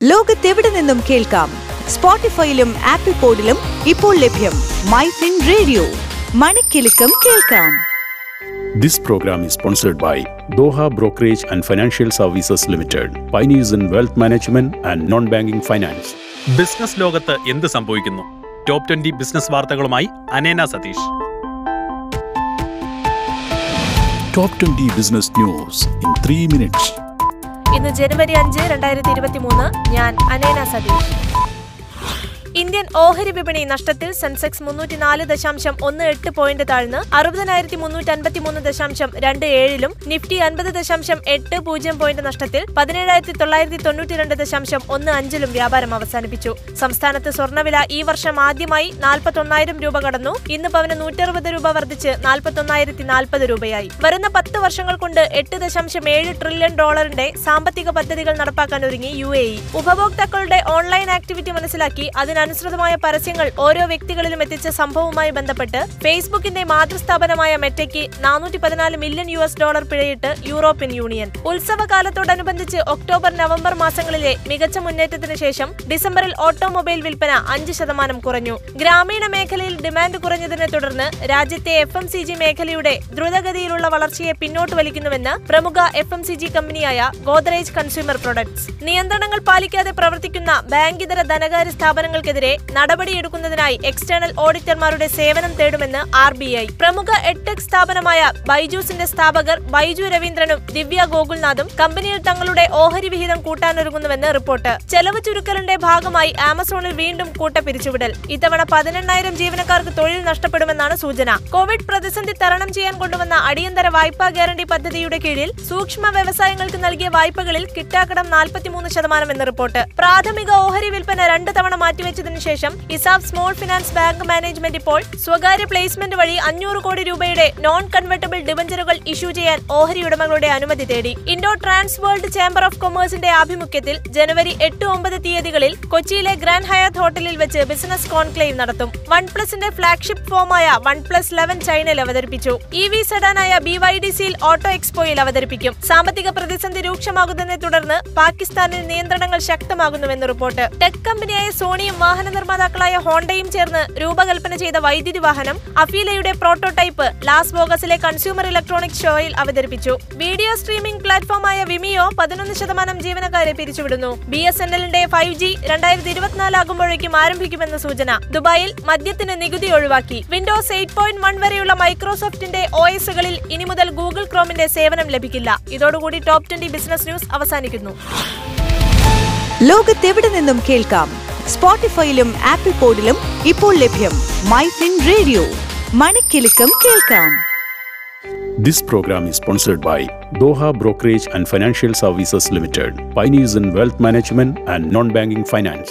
ലോകത്തെവിടെ നിന്നും കേൾക്കാം സ്പോട്ടിഫൈയിലും ആപ്പിൾ പോഡിലും ഇപ്പോൾ ലഭ്യം മൈ ഫിൻ റേഡിയോ മണിക്കെലക്കം കേൾക്കാം This program is sponsored by Doha Brokerage and Financial Services Limited, pioneers in wealth management and non-banking finance. Business ലോകത്ത് എന്ത് സംഭവിക്കുന്നു ടോപ്പ് ട്വന്റി ബിസിനസ് വാർത്തകളുമായി അനേന Satheesh Top 20 Business News in 3 minutes. ഇന്ന് ജനുവരി അഞ്ച് രണ്ടായിരത്തി ഇരുപത്തി മൂന്ന് ഞാൻ അനേന സതീഷ്. ഇന്ത്യൻ ഓഹരി വിപണി നഷ്ടത്തിൽ സെൻസെക്സ് മുന്നൂറ്റി നാല് ദശാംശം ഒന്ന് എട്ട് പോയിന്റ് താഴ്ന്ന് അറുപതിനായിരത്തി മുന്നൂറ്റി അൻപത്തി മൂന്ന് ദശാംശം രണ്ട് ഏഴിലും നിഫ്റ്റി അൻപത് ദശാംശം എട്ട് പൂജ്യം പോയിന്റ് നഷ്ടത്തിൽ പതിനേഴായിരത്തി തൊള്ളായിരത്തി തൊണ്ണൂറ്റി രണ്ട് ദശാംശം ഒന്ന് അഞ്ചിലും വ്യാപാരം അവസാനിപ്പിച്ചു. സംസ്ഥാനത്ത് സ്വർണവില ഈ വർഷം ആദ്യമായി നാൽപ്പത്തൊന്നായിരം രൂപ കടന്നു. ഇന്ന് പവന് നൂറ്ററുപത് രൂപ വർദ്ധിച്ച് നാൽപ്പത്തൊന്നായിരത്തി നാൽപ്പത് രൂപയായി. വരുന്ന പത്ത് വർഷങ്ങൾ കൊണ്ട് എട്ട് ദശാംശം ഏഴ് ട്രില്യൺ ഡോളറിന്റെ സാമ്പത്തിക പദ്ധതികൾ നടപ്പാക്കാൻ ഒരുങ്ങി യു എ ഇ. ഉപഭോക്താക്കളുടെ ഓൺലൈൻ ആക്ടിവിറ്റി മനസ്സിലാക്കി അതിനനുസൃതമായ പരസ്യങ്ങൾ ഓരോ വ്യക്തികളിലും എത്തിച്ച സംഭവവുമായി ബന്ധപ്പെട്ട് ഫേസ്ബുക്കിന്റെ മാതൃസ്ഥാപനമായ മെറ്റയ്ക്ക് നാനൂറ്റി പതിനാല് മില്യൺ യു എസ് ഡോളർ പിഴയിട്ട് യൂറോപ്യൻ യൂണിയൻ. ഉത്സവകാലത്തോടനുബന്ധിച്ച് ഒക്ടോബർ നവംബർ മാസങ്ങളിലെ മികച്ച മുന്നേറ്റത്തിന് ശേഷം ഡിസംബറിൽ ഓട്ടോമൊബൈൽ വിൽപ്പന അഞ്ച് ശതമാനം കുറഞ്ഞു. ഗ്രാമീണ മേഖലയിൽ ഡിമാൻഡ് കുറഞ്ഞതിനെ തുടർന്ന് രാജ്യത്തെ എഫ് എം സി ജി മേഖലയുടെ ദ്രുതഗതിയിലുള്ള വളർച്ചയെ പിന്നോട്ട് വലിക്കുന്നുവെന്ന് പ്രമുഖ എഫ് എം സി ജി കമ്പനിയായ ഗോദ്രേജ് കൺസ്യൂമർ പ്രൊഡക്ട്സ്. നിയന്ത്രണങ്ങൾ പാലിക്കാതെ പ്രവർത്തിക്കുന്ന ബാങ്കിതര ധനകാര്യ സ്ഥാപനങ്ങൾക്കെതിരെ നടപടിയെടുക്കുന്നതിനായി എക്സ്റ്റേണൽ ഓഡിറ്റർമാരുടെ സേവനം തേടുമെന്ന് ആർ ബി ഐ. പ്രമുഖ എഡ്ടെക് സ്ഥാപനമായ ബൈജൂസിന്റെ സ്ഥാപകർ ബൈജു രവീന്ദ്രനും ദിവ്യ ഗോകുൽനാഥും കമ്പനിയിൽ തങ്ങളുടെ ഓഹരി വിഹിതം കൂട്ടാനൊരുങ്ങുന്നുവെന്ന് റിപ്പോർട്ട്. ചെലവ് ചുരുക്കലിന്റെ ഭാഗമായി ആമസോണിൽ വീണ്ടും കൂട്ട പിരിച്ചുവിടൽ ഇത്തവണ പതിനെണ്ണായിരം ജീവനക്കാർക്ക് തൊഴിൽ നഷ്ടപ്പെടുമെന്നാണ് സൂചന. കോവിഡ് പ്രതിസന്ധി തരണം ചെയ്യാൻ കൊണ്ടുവന്ന അടിയന്തര വായ്പാ ഗ്യാരണ്ടി പദ്ധതിയുടെ കീഴിൽ സൂക്ഷ്മ വ്യവസായങ്ങൾക്ക് നൽകിയ വായ്പകളിൽ കിട്ടാക്കടം നാൽപ്പത്തിമൂന്ന് ശതമാനം എന്ന് റിപ്പോർട്ട്. പ്രാഥമിക ഓഹരി വിൽപ്പന രണ്ട് തവണ മാറ്റിവെച്ചതിനു ശേഷം ESAF small finance bank management ഇപ്പോൾ സ്വകാര്യ പ്ലേസ്മെന്റ് വഴി അഞ്ഞൂറ് കോടി രൂപയുടെ നോൺ കൺവെർട്ടബിൾ ഡിവഞ്ചറുകൾ ഇഷ്യൂ ചെയ്യാൻ ഓഹരി ഉടമകളുടെ അനുമതി തേടി. Indo trans world chamber of കൊമേഴ്സിന്റെ ആഭിമുഖ്യത്തിൽ ജനുവരി എട്ട് ഒമ്പത് തീയതികളിൽ കൊച്ചിയിലെ ഗ്രാൻഡ് ഹയാത്ത് ഹോട്ടലിൽ വെച്ച് ബിസിനസ് കോൺക്ലേവ് നടത്തും. വൺ പ്ലസിന്റെ ഫ്ളാഗ്ഷിപ്പ് ഫോമായ വൺ പ്ലസ് ലെവൻ ചൈനയിൽ അവതരിപ്പിച്ചു. ഇ വി സെഡാനായ ബി വൈ ഡി സിയിൽ ഓട്ടോ എക്സ്പോയിൽ അവതരിപ്പിക്കും. സാമ്പത്തിക പ്രതിസന്ധി രൂക്ഷമാകുന്നതിനെ തുടർന്ന് പാകിസ്ഥാനിൽ നിയന്ത്രണങ്ങൾ ശക്തമാകുന്നുവെന്ന് റിപ്പോർട്ട്. ടെക് കമ്പനിയായ സോണിയും വാഹന നിർമ്മാതാക്കളായ ഹോണ്ടയും ചേർന്ന് രൂപകൽപ്പന ചെയ്ത വൈദ്യുതി വാഹനം അഫീലയുടെ പ്രോട്ടോടൈപ്പ് ലാസ് ബോഗസിലെ കൺസ്യൂമർ ഇലക്ട്രോണിക്സ് ഷോയിൽ അവതരിപ്പിച്ചു. വീഡിയോ സ്ട്രീമിംഗ് പ്ലാറ്റ്ഫോമായ വിമിയോ പതിനൊന്ന് ശതമാനം ജീവനക്കാരെ പിരിച്ചുവിടുന്നു. ബി എസ് എൻ എല്ലിന്റെ ഫൈവ് ജി രണ്ടായിരത്തി ഇരുപത്തിനാലാകുമ്പോഴേക്കും ആരംഭിക്കുമെന്ന സൂചന ദുബായിൽ മദ്യത്തിന് നികുതി ഒഴിവാക്കി. വിൻഡോസ് എയ്റ്റ് പോയിന്റ് വൺ വരെയുള്ള മൈക്രോസോഫ്റ്റിന്റെ ഒ എസുകളിൽ ഇനി മുതൽ ഗൂഗിൾ ക്രോമിന്റെ സേവനം ലഭിക്കില്ല. ഇതോടുകൂടി ടോപ് ട്വന്റി ബിസിനസ് ന്യൂസ് അവസാനിക്കുന്നു. ലോകത്തെവിടെ നിന്നും കേൾക്കാം? സ്പോട്ടിഫൈയിലും ആപ്പിൾ പോഡിലും ഇപ്പോൾ ലഭ്യം മൈ ഫിൻ റേഡിയോ മണിക്കെലക്കം കേൾക്കാം This program is sponsored by Doha Brokerage and Financial Services Limited, pioneers in wealth management and non-banking finance.